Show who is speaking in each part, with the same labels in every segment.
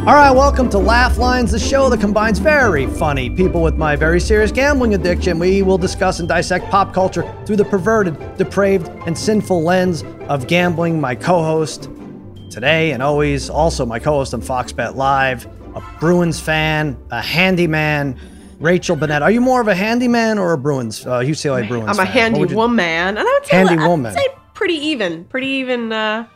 Speaker 1: All right, welcome to Laugh Lines, the show that combines very funny people with my very serious gambling addiction. We will discuss and dissect pop culture through the perverted, depraved, and sinful lens of gambling. My co host today and always, also my co host on Fox Bet Live, a Bruins fan, a handyman, Rachel Bonnetta. Are you more of a handyman or a Bruins, uh, UCLA Bruins
Speaker 2: I'm a
Speaker 1: fan?
Speaker 2: handy
Speaker 1: you-
Speaker 2: woman, and I would say,
Speaker 1: Handy
Speaker 2: I would say pretty even, pretty even uh,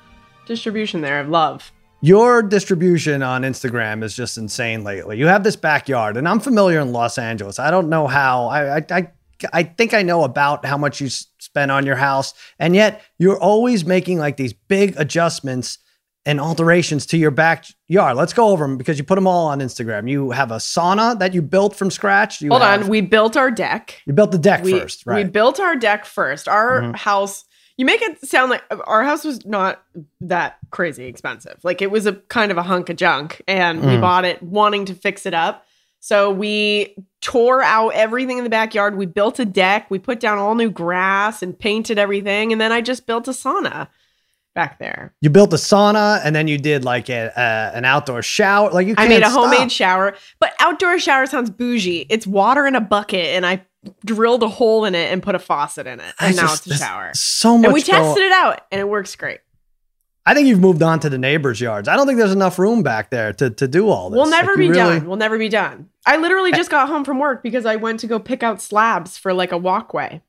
Speaker 2: distribution there of love.
Speaker 1: Your distribution on Instagram is just insane lately. You have this backyard, and I'm familiar in Los Angeles. I don't know how. I I I, I think I know about how much you spend on your house, and yet you're always making like these big adjustments and alterations to your backyard. Let's go over them because you put them all on Instagram. You have a sauna that you built from scratch. You
Speaker 2: Hold
Speaker 1: have-
Speaker 2: on, we built our deck.
Speaker 1: You built the deck
Speaker 2: we,
Speaker 1: first,
Speaker 2: We built our deck first. Our
Speaker 1: Mhm.
Speaker 2: house. You make it sound like our house was not that crazy expensive. Like it was a kind of a hunk of junk, and we
Speaker 1: Mm.
Speaker 2: bought it wanting to fix it up. So we tore out everything in the backyard. We built a deck. We put down all new grass and painted everything, and then I just built a sauna back there.
Speaker 1: you built a sauna, and then you did like a, an outdoor shower. Like you,
Speaker 2: I made a
Speaker 1: stop.
Speaker 2: homemade shower, but outdoor shower sounds bougie. It's water in a bucket, and I drilled a hole in it and put a faucet in it,
Speaker 1: I
Speaker 2: and now
Speaker 1: just-
Speaker 2: it's a shower.
Speaker 1: So much.
Speaker 2: And we
Speaker 1: going-
Speaker 2: tested it out, and it works great.
Speaker 1: I think you've moved on to the neighbors' yards. I don't think there's enough room back there to, to do all this.
Speaker 2: We'll never
Speaker 1: Like,
Speaker 2: be
Speaker 1: really-
Speaker 2: done. We'll never be done. I literally just got home from work because I went to go pick out slabs for like a walkway.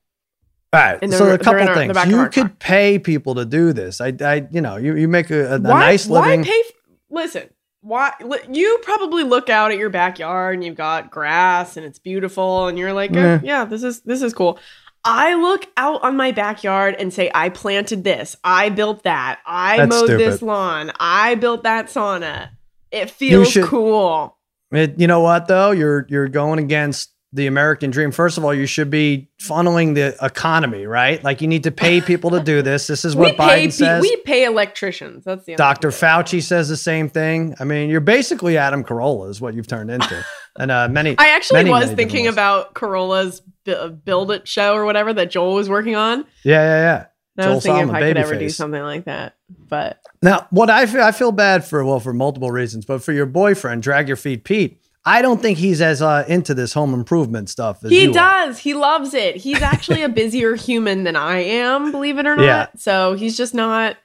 Speaker 1: All right. So a couple
Speaker 2: our-
Speaker 1: things.
Speaker 2: of
Speaker 1: You could
Speaker 2: car.
Speaker 1: pay people to do this. I, I, you know, you, you make a, a, a nice living.
Speaker 2: Why pay? f- Listen, why you probably look out at your backyard and you've got grass and it's beautiful and you're like, "Eh,
Speaker 1: Yeah.
Speaker 2: this is this is cool. I look out on my backyard and say, I planted this, I built that, I
Speaker 1: That's
Speaker 2: mowed this lawn, I built that sauna. It feels
Speaker 1: should-
Speaker 2: cool.
Speaker 1: It- you know what though? You're you're going against the American dream. First of all, you should be funneling the economy, right? Like you need to pay people to do this. This is what
Speaker 2: pay
Speaker 1: Biden
Speaker 2: pe-
Speaker 1: says.
Speaker 2: we pay electricians. That's the
Speaker 1: Dr. Fauci says the same thing. I mean, you're basically Adam Carolla is what you've turned into. And uh, many
Speaker 2: I actually
Speaker 1: many,
Speaker 2: was
Speaker 1: many
Speaker 2: thinking about Carolla's B- Build It show or whatever that Joel was working on.
Speaker 1: Yeah, yeah, yeah.
Speaker 2: And I was thinking
Speaker 1: Solomon,
Speaker 2: if I could ever do something like that. But
Speaker 1: Now, what I feel, I feel bad for, well, for multiple reasons, but for your boyfriend, Drag Your Feet Pete, I don't think he's as uh, into this home improvement stuff as
Speaker 2: he
Speaker 1: you are.
Speaker 2: does. He loves it. He's actually a busier human than I am, believe it or not.
Speaker 1: Yeah.
Speaker 2: So he's just not,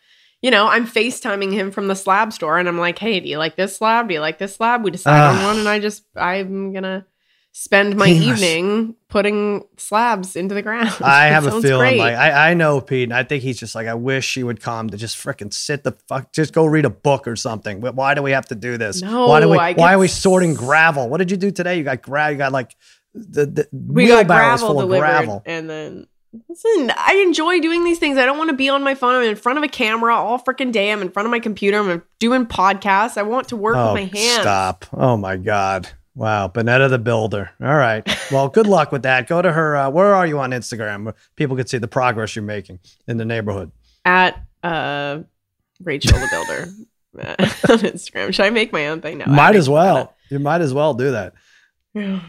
Speaker 2: you know, I'm FaceTiming him from the slab store and I'm like, hey, do you like this slab? Do you like this slab? We decide on one and I just, I'm going to spend my evening putting slabs into the ground.
Speaker 1: I have a feeling
Speaker 2: great.
Speaker 1: like I, I know Pete, and I think he's just like, I wish she would come to just freaking sit the fuck, just go read a book or something. Why do we have to do this?
Speaker 2: No,
Speaker 1: why do we?
Speaker 2: I
Speaker 1: why are we sorting gravel? What did you do today? You got gravel. You got like the, the
Speaker 2: we got gravel
Speaker 1: full gravel.
Speaker 2: and then listen i enjoy doing these things i don't want to be on my phone i'm in front of a camera all freaking day i'm in front of my computer i'm doing podcasts i want to work
Speaker 1: Oh,
Speaker 2: with my hands
Speaker 1: stop! Oh my god! Wow, Bonnetta the Builder. All right. Well, good luck with that. Go to her. Uh, where are you on Instagram? People can see the progress you're making in the neighborhood.
Speaker 2: at uh rachel the builder on instagram should i make my own thing no
Speaker 1: might as well. You might as well do that.
Speaker 2: fun.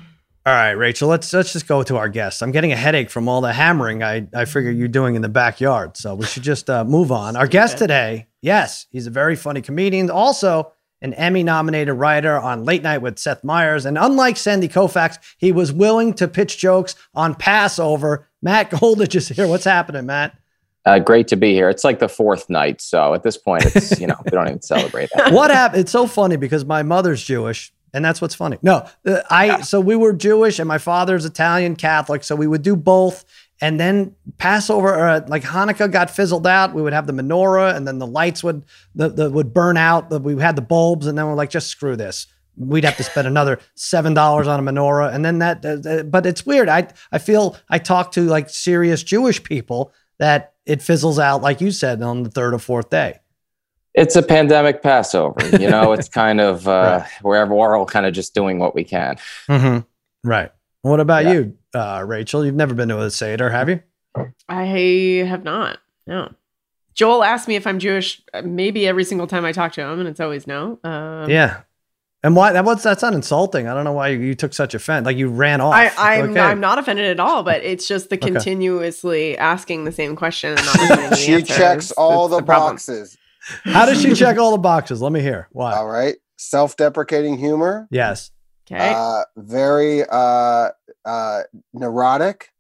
Speaker 1: All right, Rachel. Let's let's just go to our guest. I'm getting a headache from all the hammering I I figure you're doing in the backyard. So we should just uh, move on. Our guest today, yes, he's a very funny comedian. Also. An Emmy nominated writer on Late Night with Seth Meyers. And unlike Sandy Koufax, he was willing to pitch jokes on Passover. Matt Goldich is here. What's happening, Matt?
Speaker 3: Uh, great to be here. It's like the fourth night, so at this point, it's you know we don't even celebrate that.
Speaker 1: what happened? It's so funny because my mother's Jewish, and that's what's funny. No, uh, I so we were Jewish, and my father's Italian Catholic, so we would do both. And then Passover, uh, like Hanukkah, got fizzled out. We would have the menorah, and then the lights would the, the would burn out. The- We had the bulbs, and then we're like, just screw this. We'd have to spend another seven dollars on a menorah, and then that. Uh, but it's weird. I I feel I talk to like serious Jewish people that it fizzles out, like you said, on the third or fourth day.
Speaker 3: It's a pandemic Passover. You know, it's kind of uh,
Speaker 1: Right.
Speaker 3: we're all kind of just doing what we can.
Speaker 1: Mm-hmm. Right. What about
Speaker 3: Yeah.
Speaker 1: you, uh, Rachel? You've never been to a Seder, have you?
Speaker 2: i have not no joel asked me if i'm jewish uh, maybe every single time i talk to him and it's always no um,
Speaker 1: yeah. And why? That was that's not insulting. I don't know why you, you took such offense. Like you ran off.
Speaker 2: I, I'm,
Speaker 1: Okay.
Speaker 2: I'm not offended at all, but it's just the
Speaker 1: Okay.
Speaker 2: continuously asking the same question and not listening the
Speaker 4: She
Speaker 2: answers
Speaker 4: checks all
Speaker 2: that's
Speaker 4: the,
Speaker 2: problem.
Speaker 4: boxes.
Speaker 1: How does she check all the boxes? Let me hear. Why?
Speaker 4: All right. self-deprecating humor.
Speaker 1: Yes.
Speaker 2: Okay.
Speaker 4: Uh, very uh, uh, neurotic.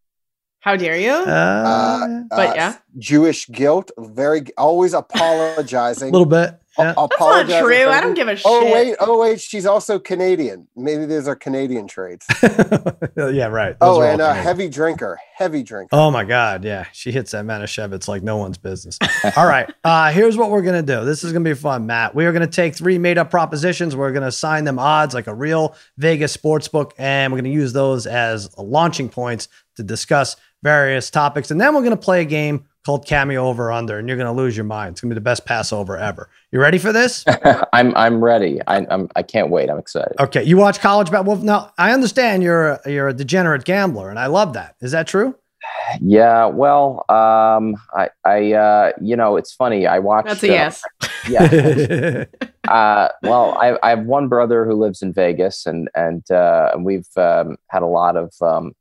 Speaker 2: How dare you?
Speaker 1: Uh,
Speaker 2: But
Speaker 4: uh,
Speaker 2: yeah.
Speaker 4: Jewish guilt. Very always apologizing.
Speaker 1: a little bit. Yeah.
Speaker 4: A-
Speaker 2: That's not true. I don't give a shit.
Speaker 4: Oh wait, oh wait, she's also Canadian. Maybe these are Canadian traits.
Speaker 1: yeah, right. Those
Speaker 4: oh,
Speaker 1: are all
Speaker 4: and a
Speaker 1: Canadian.
Speaker 4: heavy drinker, heavy drinker.
Speaker 1: Oh my God. Yeah. She hits that Manischewitz like no one's business. All right. Uh, here's what we're going to do. This is going to be fun, Matt. We are going to take three made up propositions. We're going to assign them odds like a real Vegas sports book, and we're going to use those as launching points to discuss various topics. And then we're going to play a game called Cameo Over Under, and you're going to lose your mind. It's going to be the best Passover ever. You ready for this?
Speaker 3: I'm I'm ready. I, I'm I can't wait. I'm excited.
Speaker 1: Okay. You watch college basketball. Well, now, I understand you're a, you're a degenerate gambler, and I love that. Is that true?
Speaker 3: Yeah. Well, um, I I uh, you know, it's funny. I watched.
Speaker 2: That's a
Speaker 3: uh,
Speaker 2: yes.
Speaker 3: Yeah. uh, well, I, I have one brother who lives in Vegas, and and uh, and we've um, had a lot of um,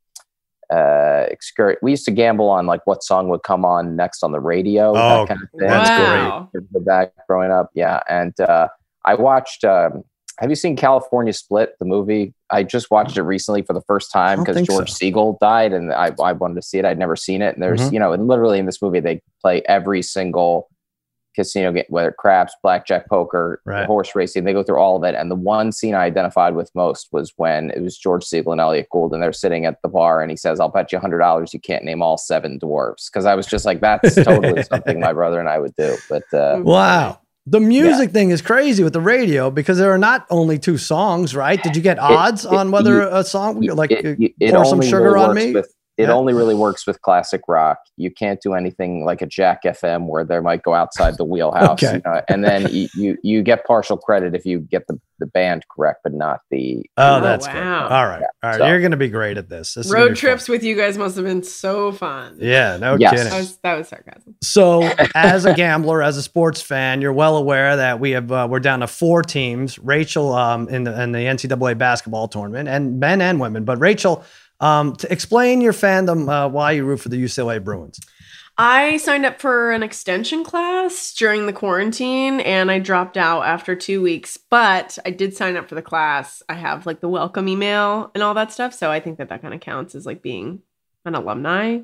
Speaker 3: uh, excur- We used to gamble on like what song would come on next on the radio,
Speaker 1: Oh,
Speaker 3: that kind of thing.
Speaker 1: that's
Speaker 2: wow.
Speaker 3: The back growing up, yeah. And uh, I watched. Um, have you seen California Split, the movie? I just watched it recently for the first time because George
Speaker 1: so.
Speaker 3: Segal died, and I, I wanted to see it. I'd never seen it, and there's
Speaker 1: Mhm.
Speaker 3: you know, and literally in this movie they play every single casino game, whether craps, blackjack, poker,
Speaker 1: Right.
Speaker 3: horse racing. They go through all of it. And the one scene I identified with most was when it was George Segal and Elliot Gould, and they're sitting at the bar, and he says, "I'll bet you hundred dollars you can't name all seven dwarves." Because I was just like, "That's totally something my brother and I would do." But uh,
Speaker 1: Wow. The music thing is crazy with the radio because there are not only two songs, right? Did you get odds
Speaker 3: it-
Speaker 1: on whether
Speaker 3: you-
Speaker 1: a song like
Speaker 3: it,
Speaker 1: uh,
Speaker 3: it- it
Speaker 1: pour some sugar on me?
Speaker 3: With, it
Speaker 1: Yeah.
Speaker 3: only really works with classic rock. You can't do anything like a Jack FM where they might go outside the wheelhouse.
Speaker 1: Okay.
Speaker 3: you know, and then you, you you get partial credit if you get the, the band correct, but not the.
Speaker 1: Oh,
Speaker 2: Oh,
Speaker 1: that's good.
Speaker 2: wow.
Speaker 1: All right. All right.
Speaker 3: So-
Speaker 1: You're going to be great at this. This
Speaker 2: Road trips
Speaker 1: fun.
Speaker 2: with you guys must have been so fun.
Speaker 1: Yeah, no
Speaker 3: Yes.
Speaker 1: kidding.
Speaker 2: That was that was sarcasm.
Speaker 1: So, as a gambler, as a sports fan, you're well aware that we have uh, we're down to four teams. Rachel um, in the in the NCAA basketball tournament, and men and women. But Rachel, um, to explain your fandom, uh, why you root for the UCLA Bruins.
Speaker 2: I signed up for an extension class during the quarantine and I dropped out after two weeks, but I did sign up for the class. I have like the welcome email and all that stuff. So I think that that kind of counts as like being an alumni.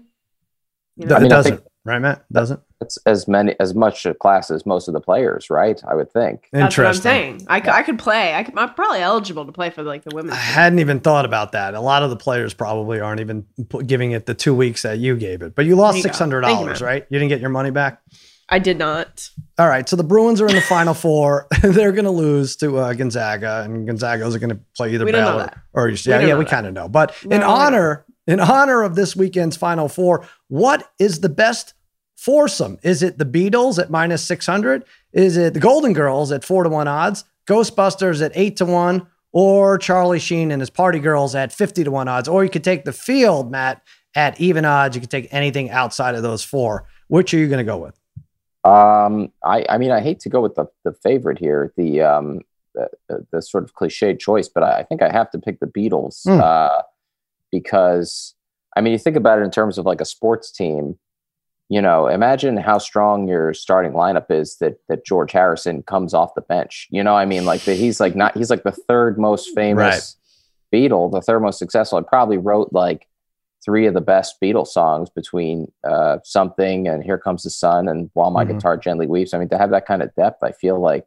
Speaker 2: You know?
Speaker 1: it
Speaker 3: mean, I
Speaker 1: doesn't,
Speaker 3: think-
Speaker 1: right, Matt? Doesn't.
Speaker 3: It's as many as much a class as most of the players, right? I would think.
Speaker 2: That's what I'm
Speaker 1: Interesting.
Speaker 2: saying. I, c- I could play. I could, I'm probably eligible to play for like the
Speaker 1: women.
Speaker 2: I team.
Speaker 1: hadn't even thought about that. A lot of the players probably aren't even pu- giving it the two weeks that you gave it. But you lost
Speaker 2: There you go.
Speaker 1: six hundred
Speaker 2: Thank you,
Speaker 1: dollars, right? You didn't get your money back.
Speaker 2: I did not.
Speaker 1: All right, so the Bruins are in the final four. They're going to lose to uh, Gonzaga, and Gonzaga's are going to play either
Speaker 2: We don't know that.
Speaker 1: or yeah,
Speaker 2: don't
Speaker 1: yeah,
Speaker 2: know
Speaker 1: we kind of know. But
Speaker 2: No,
Speaker 1: in
Speaker 2: we don't.
Speaker 1: honor, in honor of this weekend's final four, what is the best foursome? Is it the Beatles at minus six hundred? Is it the Golden Girls at four to one odds? Ghostbusters at eight to one, or Charlie Sheen and his Party Girls at fifty to one odds? Or you could take the field, Matt, at even odds. You could take anything outside of those four. Which are you going to go with?
Speaker 3: Um, I, I mean, I hate to go with the, the favorite here, the, um, the, the, sort of cliche choice, but I, I think I have to pick the Beatles
Speaker 1: Hmm.
Speaker 3: uh, because, I mean, you think about it in terms of like a sports team. You know, imagine how strong your starting lineup is that that George Harrison comes off the bench. You know, I mean, like that he's like not he's like the third most famous Beatle, the third most successful. I probably wrote like three of the best Beatles songs between uh, something and Here Comes the Sun and While My
Speaker 1: Mhm.
Speaker 3: Guitar Gently Weeps. I mean, to have that kind of depth, I feel like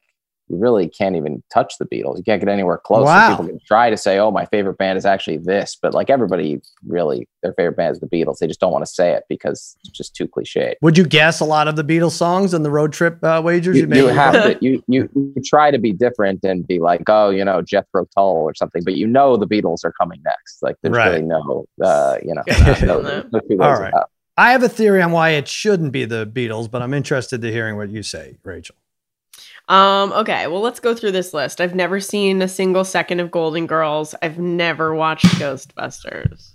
Speaker 3: you really can't even touch the Beatles. You can't get anywhere close.
Speaker 1: Wow.
Speaker 3: People can try to say, "Oh, my favorite band is actually this," but like everybody, really, their favorite band is the Beatles. They just don't want to say it because it's just too cliche.
Speaker 1: Would you guess a lot of the Beatles songs in the road trip uh, wagers
Speaker 3: You,
Speaker 1: made?
Speaker 3: you have to you, you you try to be different and be like, oh, you know, Jethro Tull or something, but you know the Beatles are coming next. Like there's
Speaker 1: Right.
Speaker 3: really no, uh, you know,
Speaker 2: Good
Speaker 3: no, no
Speaker 1: All right.
Speaker 3: about.
Speaker 1: I have a theory on why it shouldn't be the Beatles, but I'm interested to hearing what you say, Rachel.
Speaker 2: Um, okay, well, let's go through this list. I've never seen a single second of Golden Girls. I've never watched Ghostbusters.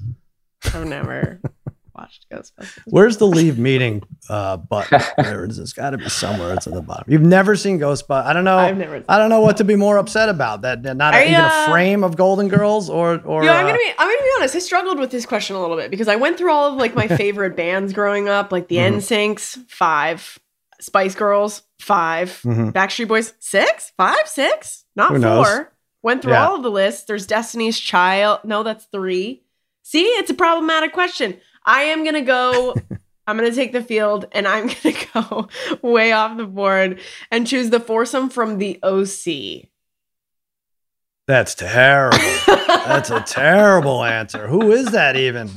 Speaker 2: I've never watched Ghostbusters.
Speaker 1: Where's the leave meeting uh, button? There it is. It's got to be somewhere. It's at the bottom. You've never seen Ghostbusters. I don't know.
Speaker 2: I've never.
Speaker 1: I don't know what to be more upset about. That that not
Speaker 2: I,
Speaker 1: even a frame of Golden Girls or or.
Speaker 2: Yeah, I'm
Speaker 1: uh,
Speaker 2: gonna be. I'm gonna be honest. I struggled with this question a little bit because I went through all of like my favorite bands growing up, like the
Speaker 1: Mhm.
Speaker 2: NSYNCs, Five, Spice Girls, five.
Speaker 1: Mhm.
Speaker 2: Backstreet Boys, six, five, six, not
Speaker 1: Who
Speaker 2: four.
Speaker 1: knows?
Speaker 2: Went through
Speaker 1: Yeah.
Speaker 2: all of the lists. There's Destiny's Child. No, that's three. See, it's a problematic question. I am gonna go. I'm gonna take the field, and I'm gonna go way off the board and choose the foursome from the OC.
Speaker 1: That's terrible. That's a terrible answer. Who is that even?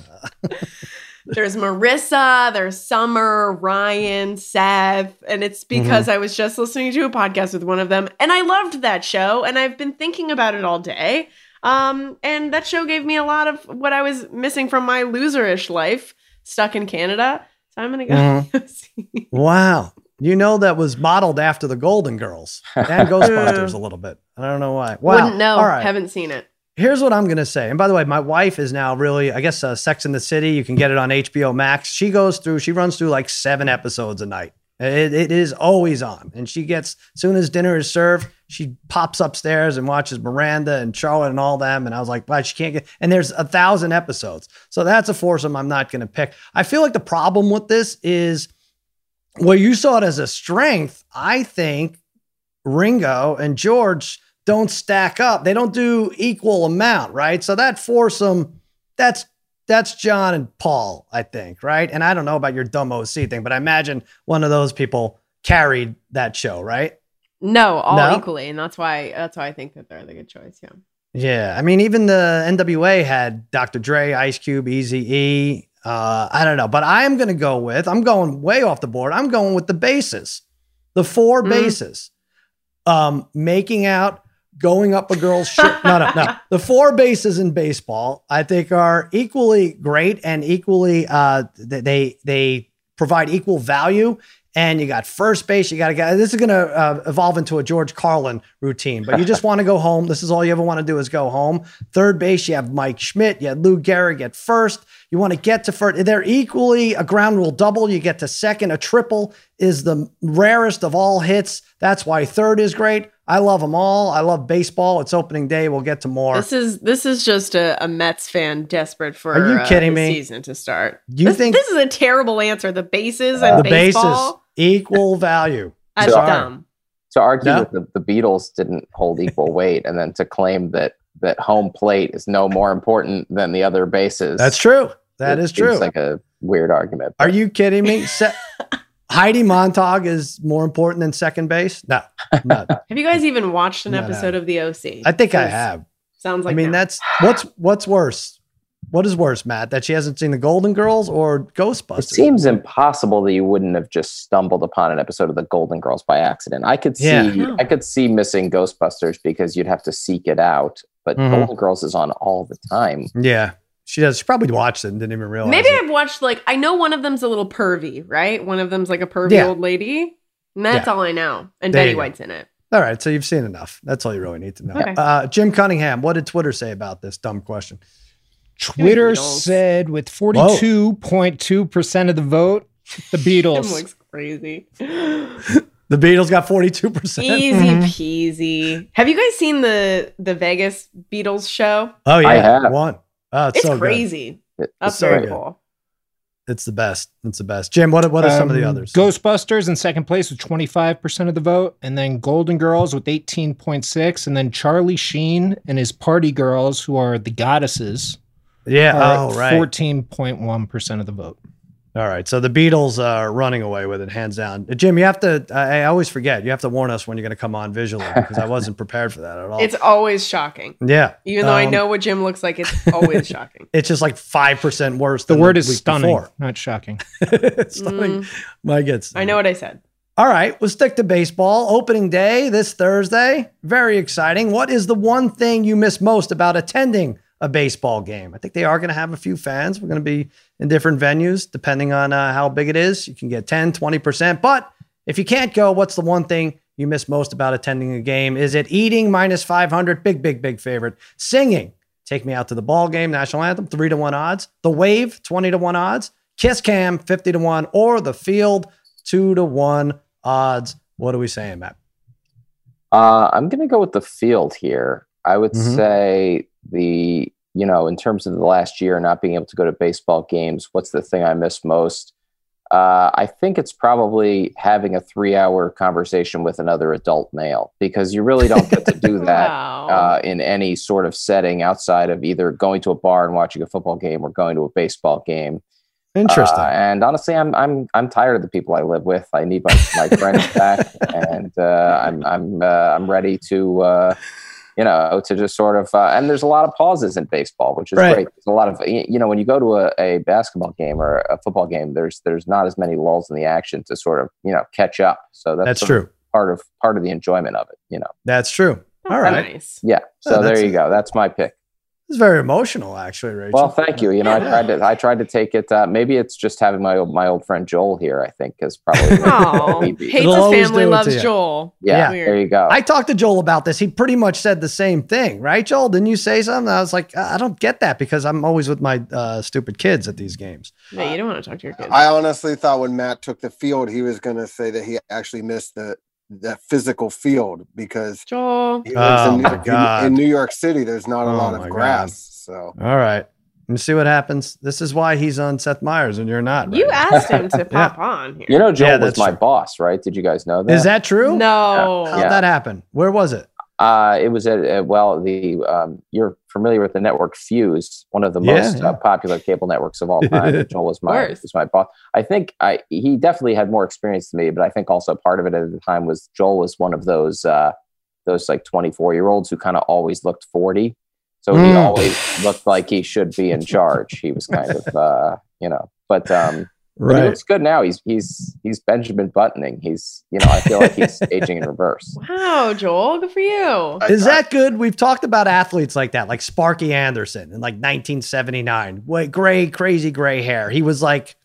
Speaker 2: There's Marissa, there's Summer, Ryan, Seth, and it's because
Speaker 1: Mm-hmm.
Speaker 2: I was just listening to a podcast with one of them and I loved that show and I've been thinking about it all day. Um, and that show gave me a lot of what I was missing from my loserish life stuck in Canada. So I'm gonna go.
Speaker 1: Mhm. Wow. You know that was modeled after the Golden Girls and Ghostbusters a little bit. I don't know why. Wow.
Speaker 2: Wouldn't know.
Speaker 1: All right.
Speaker 2: Haven't seen it.
Speaker 1: Here's what I'm going to say. And by the way, my wife is now really, I guess, uh, Sex in the City. You can get it on HBO Max. She goes through, she runs through like seven episodes a night. It, it is always on. And she gets, as soon as dinner is served, she pops upstairs and watches Miranda and Charlotte and all them. And I was like, wow, she can't get, and there's a thousand episodes. So that's a foursome I'm not going to pick. I feel like the problem with this is, well, you saw it as a strength. I think Ringo and George don't stack up. They don't do equal amount, right? So that foursome, that's that's John and Paul, I think, right? And I don't know about your dumb OC thing, but I imagine one of those people carried that show, right?
Speaker 2: No, all
Speaker 1: No?
Speaker 2: equally, and that's why that's why I think that they're the good choice. Yeah.
Speaker 1: Yeah, I mean, even the NWA had Dr. Dre, Ice Cube, Easy E. Uh, I don't know, but I'm going to go with. I'm going way off the board. I'm going with the bases, the four
Speaker 2: Mhm.
Speaker 1: bases. Um, making out, going up a girl's shirt. no, no, no. The four bases in baseball, I think, are equally great and equally. Uh, they they provide equal value. And you got first base. You got to get. This is going to uh, evolve into a George Carlin routine, but you just want to go home. This is all you ever want to do is go home. Third base, you have Mike Schmidt. You had Lou Gehrig at first. You want to get to first. They're equally a ground rule double. You get to second. A triple is the rarest of all hits. That's why third is great. I love them all. I love baseball. It's opening day. We'll get to more.
Speaker 2: This is this is just a, a Mets fan desperate for
Speaker 1: Are you
Speaker 2: uh,
Speaker 1: kidding
Speaker 2: the
Speaker 1: me?
Speaker 2: season to start.
Speaker 1: You
Speaker 2: this,
Speaker 1: think-
Speaker 2: this is a terrible answer? The bases and
Speaker 1: the bases
Speaker 2: baseball.
Speaker 1: equal value.
Speaker 2: That's
Speaker 3: Sorry.
Speaker 2: dumb.
Speaker 3: To argue
Speaker 1: No?
Speaker 3: that the, the Beatles didn't hold equal weight, and then to claim that that home plate is no more important than the other bases.
Speaker 1: That's true. That
Speaker 3: it
Speaker 1: is
Speaker 3: seems
Speaker 1: true.
Speaker 3: Like a weird argument.
Speaker 1: Are you kidding me? Se- Heidi Montag is more important than second base? No, no.
Speaker 2: Have you guys even watched an
Speaker 1: No, no.
Speaker 2: episode of the OC?
Speaker 1: I think I have.
Speaker 2: Sounds like
Speaker 1: I mean,
Speaker 2: no.
Speaker 1: that's what's what's worse. What is worse, Matt? That she hasn't seen the Golden Girls or Ghostbusters?
Speaker 3: It seems impossible that you wouldn't have just stumbled upon an episode of the Golden Girls by accident. I could see
Speaker 1: Yeah.
Speaker 2: Yeah.
Speaker 3: I could see missing Ghostbusters because you'd have to seek it out, but
Speaker 1: Mhm.
Speaker 3: Golden Girls is on all the time.
Speaker 1: Yeah, she does. She probably watched it and didn't even realize.
Speaker 2: Maybe
Speaker 1: it.
Speaker 2: I've watched like I know one of them's a little pervy, right? One of them's like a pervy
Speaker 1: Yeah.
Speaker 2: old lady. And that's
Speaker 1: Yeah.
Speaker 2: all I know. And
Speaker 1: There
Speaker 2: Betty. White's in it.
Speaker 1: All right, so you've seen enough. That's all you really need to know.
Speaker 2: Okay.
Speaker 1: Uh, Jim Cunningham, what did Twitter say about this dumb question?
Speaker 5: Twitter said with 42.2% of the vote, the
Speaker 2: Him
Speaker 5: Beatles.
Speaker 2: looks crazy.
Speaker 1: The Beatles got forty-two percent.
Speaker 2: Easy
Speaker 5: Mhm.
Speaker 2: peasy. Have you guys seen the the Vegas Beatles show?
Speaker 1: Oh yeah,
Speaker 3: I have.
Speaker 1: one. Oh, it's,
Speaker 2: It's
Speaker 1: so
Speaker 2: crazy.
Speaker 3: It-
Speaker 2: That's
Speaker 1: so
Speaker 2: very
Speaker 1: good.
Speaker 2: cool.
Speaker 1: It's the best. It's the best. Jim, what what are some of the
Speaker 5: Um,
Speaker 1: others?
Speaker 5: Ghostbusters in second place with 25% of the vote, and then Golden Girls with 18.6, and then Charlie Sheen and his Party Girls, who are the goddesses,
Speaker 1: yeah.
Speaker 5: are
Speaker 1: Oh right.
Speaker 5: 14.1% of the vote.
Speaker 1: All right. So the Beatles are running away with it, hands down. Jim, you have to. I, I always forget. You have to warn us when you're going to come on visually because I wasn't prepared for that at all.
Speaker 2: It's always shocking.
Speaker 1: yeah.
Speaker 2: Even though I
Speaker 1: Um,
Speaker 2: know what Jim looks like, it's always shocking.
Speaker 1: it's just like five percent worse.
Speaker 5: The
Speaker 1: than
Speaker 5: word is
Speaker 1: week
Speaker 5: stunning,
Speaker 1: before.
Speaker 5: not shocking.
Speaker 1: stunning. My gets.
Speaker 2: I know what I said.
Speaker 1: All right, we'll stick to baseball. Opening day this Thursday. Very exciting. What is the one thing you miss most about attending a baseball game? I think they are going to have a few fans. We're going to be in different venues depending on uh, how big it is. You can get 10, 20%. But if you can't go, what's the one thing you miss most about attending a game? Is it eating minus 500? Big, big, big favorite. Singing. Take me out to the ball game, national anthem, three to one odds. The wave, 20 to one odds. Kiss cam, 50 to one. Or the field, two to one odds. What are we saying, Matt?
Speaker 3: Uh, I'm going to go with the field here. I would
Speaker 1: Mhm.
Speaker 3: say the, you know, in terms of the last year not being able to go to baseball games, what's the thing I miss most? Uh, I think it's probably having a three-hour conversation with another adult male because you really don't get to do that
Speaker 2: Wow.
Speaker 3: uh, in any sort of setting outside of either going to a bar and watching a football game or going to a baseball game.
Speaker 1: Interesting.
Speaker 3: Uh, and honestly, I'm I'm I'm tired of the people I live with. I need my, my friends back, and uh, I'm I'm uh, I'm ready to uh, you know to just sort of. Uh, and there's a lot of pauses in baseball, which is
Speaker 1: Right.
Speaker 3: great. There's a lot of you know when you go to a, a basketball game or a football game, there's there's not as many lulls in the action to sort of you know catch up. So that's,
Speaker 1: That's
Speaker 3: sort of
Speaker 1: true.
Speaker 3: part of part of the enjoyment of it. You know.
Speaker 1: That's true. All right.
Speaker 2: Nice.
Speaker 3: Yeah. So
Speaker 1: Oh,
Speaker 3: there you go. That's my pick.
Speaker 1: It's very emotional, actually, Rachel.
Speaker 3: Well, thank you. You know, I tried to I tried to take it. Uh, maybe it's just having my old my old friend Joel here. I think is probably.
Speaker 2: Oh,
Speaker 3: Maybe.
Speaker 2: hates his family,
Speaker 1: do it to
Speaker 2: loves. Joel.
Speaker 3: yeah,
Speaker 2: Weird.
Speaker 3: there you go.
Speaker 1: I talked to Joel about this. He pretty much said the same thing, right, Joel? Didn't you say something? I was like, I I don't get that because I'm always with my uh, stupid kids at these games.
Speaker 2: No, you don't want to talk to your kids.
Speaker 4: I honestly thought when Matt took the field, he was going to say that he actually missed the that physical field because
Speaker 2: Joel.
Speaker 4: he lives
Speaker 1: Oh
Speaker 4: in,
Speaker 1: my
Speaker 4: in-
Speaker 1: God.
Speaker 4: in New York City. There's not a
Speaker 1: Oh
Speaker 4: lot of grass, so
Speaker 1: All right. Let me see what happens. This is why he's on Seth Meyers and you're not.
Speaker 2: You
Speaker 1: right?
Speaker 2: asked him to pop on here.
Speaker 3: you know, Joel
Speaker 1: Yeah,
Speaker 3: was
Speaker 1: that's
Speaker 3: my
Speaker 1: true.
Speaker 3: boss, right? Did you guys know that?
Speaker 1: Is that true?
Speaker 2: no.
Speaker 1: How'd
Speaker 3: Yeah.
Speaker 1: that happen? Where was it?
Speaker 3: Uh, it was at, at well, the um, you're familiar with the network Fuse, one of the
Speaker 1: Yeah,
Speaker 3: most. Uh, popular cable networks of all time. Joel was my was my boss. I think I he definitely had more experience than me, but I think also part of it at the time was Joel was one of those uh, those like 24 year olds who kind of always looked 40. So he
Speaker 1: Mm.
Speaker 3: always looked like he should be in charge. He was kind of uh, you know, but um, but he looks good now. He's he's he's Benjamin Buttoning. He's you know I feel like he's aging in reverse.
Speaker 2: Wow, Joel, good for you.
Speaker 1: Is that good? We've talked about athletes like that, like Sparky Anderson in like 1979. Wait, gray, crazy gray hair. He was like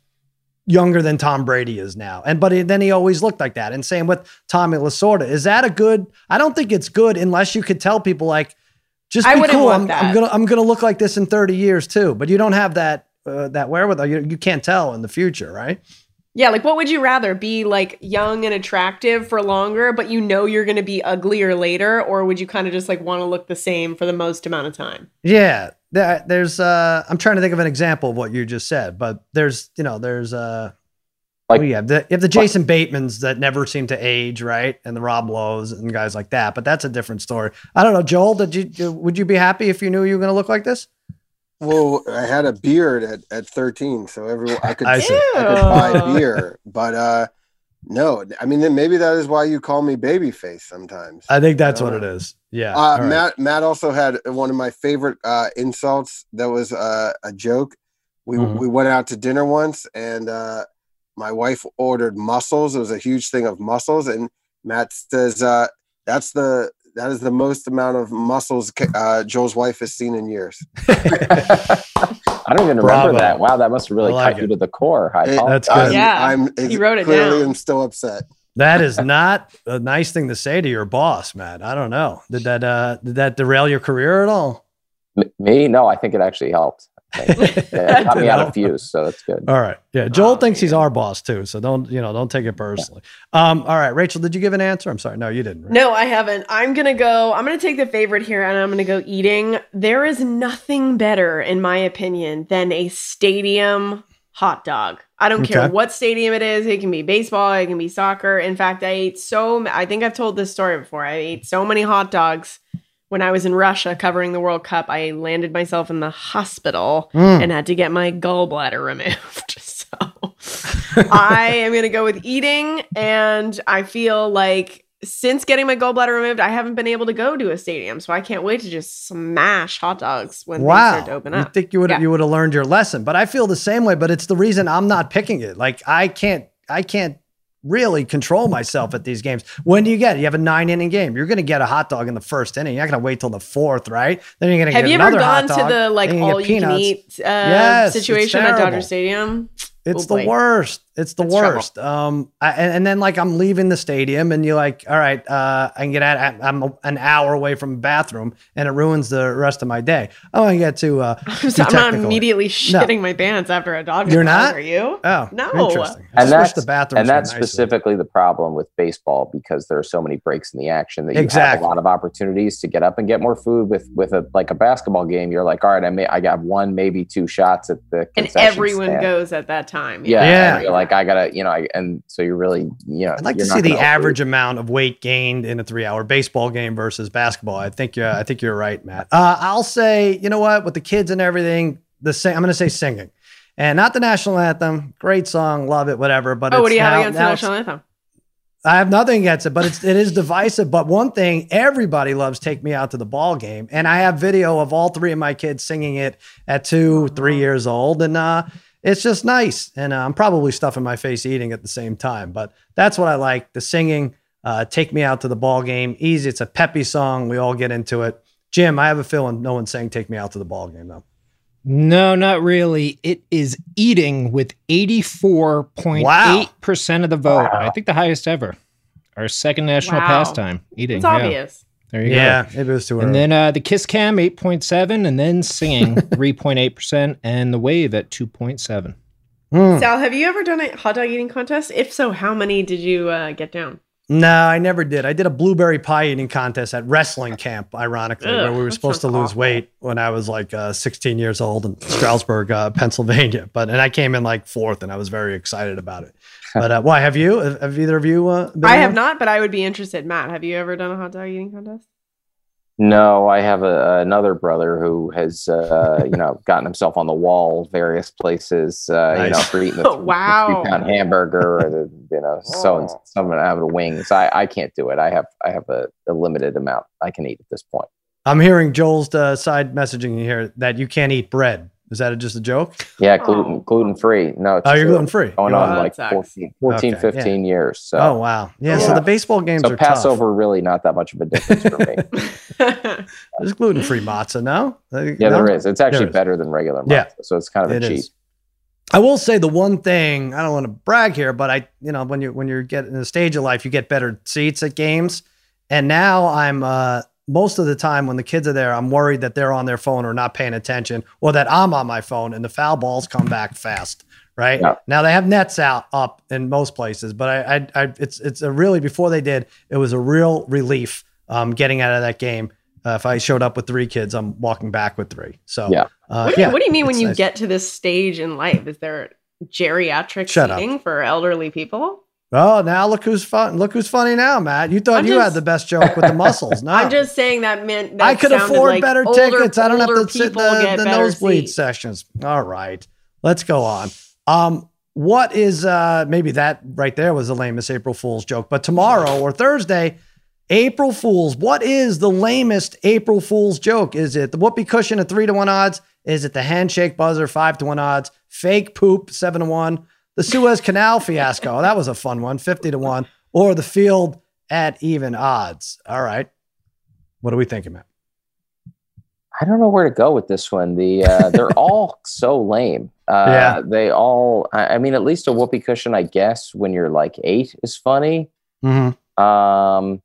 Speaker 1: younger than Tom Brady is now. And but he, then he always looked like that. And same with Tommy Lasorda. Is that a good? I don't think it's good unless you could tell people like, just
Speaker 2: I
Speaker 1: be
Speaker 2: wouldn't
Speaker 1: cool.
Speaker 2: want
Speaker 1: I'm,
Speaker 2: that.
Speaker 1: I'm gonna I'm gonna look like this in 30 years too. But you don't have that uh, that wherewithal. You, you can't tell in the future, right?
Speaker 2: Yeah, like what would you rather be like young and attractive for longer, but you know you're going to be uglier later, or would you kind of just like want to look the same for the most amount of time?
Speaker 1: Yeah, there, there's. Uh, I'm trying to think of an example of what you just said, but there's, you know, there's. Uh,
Speaker 3: Like-
Speaker 1: like, oh, yeah, the, you have the Jason Batemans that never seem to age, right, and the Rob Lowe's and guys like that. But that's a different story. I don't know, Joel. Did you? Would you be happy if you knew you were going to look like this?
Speaker 4: Well, I had a beard at, at 13, so everyone I could
Speaker 1: I
Speaker 4: I, could buy beer, but uh no, I mean then maybe that is why you call me babyface sometimes.
Speaker 1: I think that's
Speaker 4: I
Speaker 1: what
Speaker 4: don't
Speaker 1: it
Speaker 4: know.
Speaker 1: is. Yeah.
Speaker 4: Uh,
Speaker 1: all right.
Speaker 4: Matt Matt also had one of my favorite uh, insults that was uh, a joke. We
Speaker 1: Mhm.
Speaker 4: we went out to dinner once, and uh, my wife ordered mussels. It was a huge thing of mussels, and Matt says uh, that's the that is the most amount of muscles uh, Joel's wife has seen in years.
Speaker 3: I don't even remember that. Wow, that must have really
Speaker 1: like
Speaker 3: cut you to the core. I
Speaker 4: It-
Speaker 1: That's good.
Speaker 4: I'm,
Speaker 2: Yeah,
Speaker 4: I'm
Speaker 2: he wrote it
Speaker 4: clearly
Speaker 2: down.
Speaker 4: am still upset.
Speaker 1: That is not a nice thing to say to your boss, Matt. I don't know. Did that uh did that derail your career at all?
Speaker 3: M- Me? No, I think it actually helped. I think it got me out of fuse, so that's good.
Speaker 1: All right. Yeah. Joel
Speaker 2: Oh,
Speaker 1: thinks he's our boss too. So don't, you know, don't take it personally. Um, all right. Rachel, did you give an answer? I'm sorry. No, you didn't. right?
Speaker 2: No, I haven't. I'm going to go, I'm going to take the favorite here and I'm going to go eating. There is nothing better, in my opinion, than a stadium hot dog. I don't care what stadium it is. It can be baseball, it can be soccer. In fact, I ate so, I think I've told this story before. I ate so many hot dogs when I was in Russia covering the World Cup. I landed myself in the hospital
Speaker 1: Mm.
Speaker 2: and had to get my gallbladder removed. So I am going to go with eating. And I feel like since getting my gallbladder removed, I haven't been able to go to a stadium. So I can't wait to just smash hot dogs when they
Speaker 1: wow.
Speaker 2: start to open up.
Speaker 1: think you would
Speaker 2: Yeah.
Speaker 1: you would have learned your lesson, but I feel the same way. But it's the reason I'm not picking it. Like I can't, I can't really control myself at these games. When do you get? it? You have a nine inning game. You're going to get a hot dog in the first inning. You're not going to wait till the fourth, right? Then you're going to get another hot dog.
Speaker 2: Have you ever gone to the like
Speaker 1: and you get
Speaker 2: all you can eat uh,
Speaker 1: Yes,
Speaker 2: situation at Dodger. Stadium?
Speaker 1: It's
Speaker 2: Oh,
Speaker 1: the
Speaker 2: boy.
Speaker 1: worst. It's the
Speaker 2: That's trouble.
Speaker 1: worst. Um, I, and, and then like I'm leaving the stadium, and you're like, all right, uh, I can get out. I'm an hour away from the bathroom, and it ruins the rest of my day. Oh, I want to get to. Uh,
Speaker 2: I'm, so- I'm not immediately shitting my pants after a dog.
Speaker 1: You're not?
Speaker 2: Are you?
Speaker 1: Oh,
Speaker 2: No.
Speaker 1: interesting. I
Speaker 3: and that's
Speaker 1: the bathroom.
Speaker 3: and that's
Speaker 1: nicer.
Speaker 3: specifically the problem with baseball because there are so many breaks in the action that you have
Speaker 1: Exactly.
Speaker 3: a lot of opportunities to get up and get more food with with a like a basketball game you're like all right i may i got one maybe two shots at the
Speaker 2: And
Speaker 3: concession
Speaker 2: everyone
Speaker 3: stand.
Speaker 2: goes at that time.
Speaker 3: Yeah,
Speaker 1: Yeah.
Speaker 3: and you're like I gotta, you know, I, and so you're really, you know,
Speaker 1: I'd like to see the
Speaker 3: gonna
Speaker 1: average amount of weight gained in a three-hour baseball game versus basketball. I think you're, I think you're right, Matt. Uh, I'll say, you know what, with the kids and everything, the sing, I'm going to say singing, and not the national anthem. Great song, love it, whatever. But
Speaker 2: Oh,
Speaker 1: it's
Speaker 2: what do you have against the national anthem?
Speaker 1: I have nothing against it, but it's it is divisive. But one thing, everybody loves "Take Me Out to the Ball Game," and I have video of all three of my kids singing it at two, three years old, and uh, it's just nice. And uh, I'm probably stuffing my face eating at the same time, but that's what I like: the singing. Uh, "Take Me Out to the Ball Game," easy. It's a peppy song. We all get into it. Jim, I have a feeling no one's saying "Take Me Out to the Ball Game" though.
Speaker 5: No, not really. It is eating with 84.8% of the vote. I think the highest ever. Our second national
Speaker 2: Wow.
Speaker 5: pastime, eating.
Speaker 2: It's
Speaker 5: yeah.
Speaker 2: Obvious.
Speaker 5: There you
Speaker 1: Yeah,
Speaker 5: go.
Speaker 1: maybe it was too
Speaker 5: And then uh, the Kiss Cam, 8.7, and then singing, 3.8%, and the Wave at 2.7.
Speaker 1: Hmm.
Speaker 2: Sal, have you ever done a hot dog eating contest? If so, how many did you uh, get down?
Speaker 1: No, I never did. I did a blueberry pie eating contest at wrestling camp, ironically,
Speaker 2: Ugh,
Speaker 1: where we were supposed to
Speaker 2: sounds
Speaker 1: lose
Speaker 2: awful.
Speaker 1: weight when I was like uh, 16 years old in Stroudsburg, uh, Pennsylvania. But and I came in like fourth, and I was very excited about it. But uh, why have you? Have, have either of you? Uh, been
Speaker 2: I
Speaker 1: in
Speaker 2: have not, but I would be interested. Matt, have you ever done a hot dog eating contest?
Speaker 3: No, I have a, another brother who has, uh, you know, gotten himself on the wall various places, uh, you know,
Speaker 1: Nice.
Speaker 3: for eating a, th-
Speaker 2: Wow.
Speaker 3: three pound hamburger or the, you know, so and
Speaker 2: Oh.
Speaker 3: someone out of wings. I, I can't do it. I have, I have a, a limited amount I can eat at this point.
Speaker 1: I'm hearing Joel's uh, side messaging here that you can't eat bread. Is that just a joke?
Speaker 3: Yeah, gluten,
Speaker 2: Oh.
Speaker 3: gluten free. No, it's
Speaker 1: Oh, you're gluten free.
Speaker 3: Going
Speaker 2: Oh,
Speaker 3: on like
Speaker 2: sucks.
Speaker 3: 14, 14
Speaker 1: Okay,
Speaker 3: 15 years. So,
Speaker 1: Oh wow, yeah. So the baseball games
Speaker 3: so
Speaker 1: are tough.
Speaker 3: Passover really not that much of a difference for me.
Speaker 1: There's gluten free matzah. No,
Speaker 3: Yeah, there is. It's actually
Speaker 1: There is.
Speaker 3: better than regular matzah,
Speaker 1: Yeah.
Speaker 3: so it's kind of a
Speaker 1: It
Speaker 3: cheat.
Speaker 1: is. I will say the one thing I don't want to brag here, but I, you know, when you when you're getting in a stage of life, you get better seats at games. And now I'm uh, most of the time when the kids are there, I'm worried that they're on their phone or not paying attention, or that I'm on my phone and the foul balls come back fast. Right
Speaker 3: Yeah.
Speaker 1: now, they have nets out up in most places, but I, I, I it's it's a really before they did, it was a real relief um, getting out of that game. Uh, if I showed up with three kids, I'm walking back with three. So
Speaker 3: Yeah.
Speaker 1: uh,
Speaker 2: what, do you,
Speaker 1: yeah,
Speaker 2: what do you mean when you
Speaker 1: nice.
Speaker 2: get to this stage in life? Is there geriatric
Speaker 1: Shut up.
Speaker 2: seating for elderly people?
Speaker 1: Oh, now look who's fun. Look who's funny now, Matt. You thought
Speaker 2: I'm
Speaker 1: you
Speaker 2: just-
Speaker 1: had the best joke with the muscles. No,
Speaker 2: I'm just saying that meant that
Speaker 1: I could afford
Speaker 2: like
Speaker 1: better
Speaker 2: older-
Speaker 1: tickets. I don't have to sit the, the nosebleed
Speaker 2: seats.
Speaker 1: sections. All right, let's go on. Um, what is uh maybe that right there was the lamest April Fool's joke, but tomorrow or Thursday, April Fools. What is the lamest April Fool's joke? Is it the whoopee cushion at three to one odds? Is it the handshake buzzer five to one odds? Fake poop seven to one? The Suez Canal fiasco. That was a fun one, 50 to one, or the field at even odds. All right. What are we thinking, Matt?
Speaker 3: I don't know where to go with this one. The uh, they're all so lame. Uh,
Speaker 1: Yeah.
Speaker 3: they all. I, I mean, at least a whoopee cushion, I guess, when you're like eight, is funny.
Speaker 1: Mm-hmm.
Speaker 3: Um,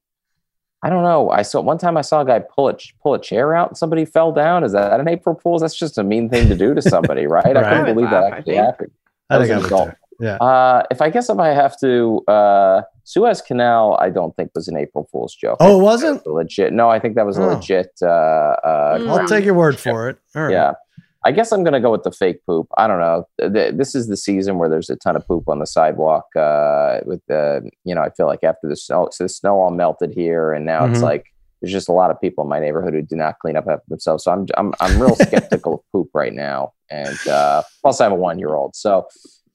Speaker 3: I don't know. I saw one time I saw a guy pull a pull a chair out and somebody fell down. Is that an April Fool's? That's just a mean thing to do to somebody, right? I
Speaker 1: Right.
Speaker 3: couldn't believe that actually happened.
Speaker 1: I think I would
Speaker 3: an adult.
Speaker 1: Yeah.
Speaker 3: Uh, if I guess if I have to, uh, Suez Canal, I don't think was an April Fool's joke.
Speaker 1: Oh, it wasn't?
Speaker 3: legit. No, I think that was a
Speaker 1: Oh.
Speaker 3: legit. Uh, uh.
Speaker 1: I'll take your word for it. All right.
Speaker 3: yeah. I guess I'm going to go with the fake poop. I don't know. Th- th- This is the season where there's a ton of poop on the sidewalk. Uh, with the, you know, I feel like after the snow, so the snow all melted here, and now it's
Speaker 1: Mhm.
Speaker 3: like there's just a lot of people in my neighborhood who do not clean up after themselves. So I'm, I'm, I'm real skeptical of poop right now. And uh, plus, I have a one year old, so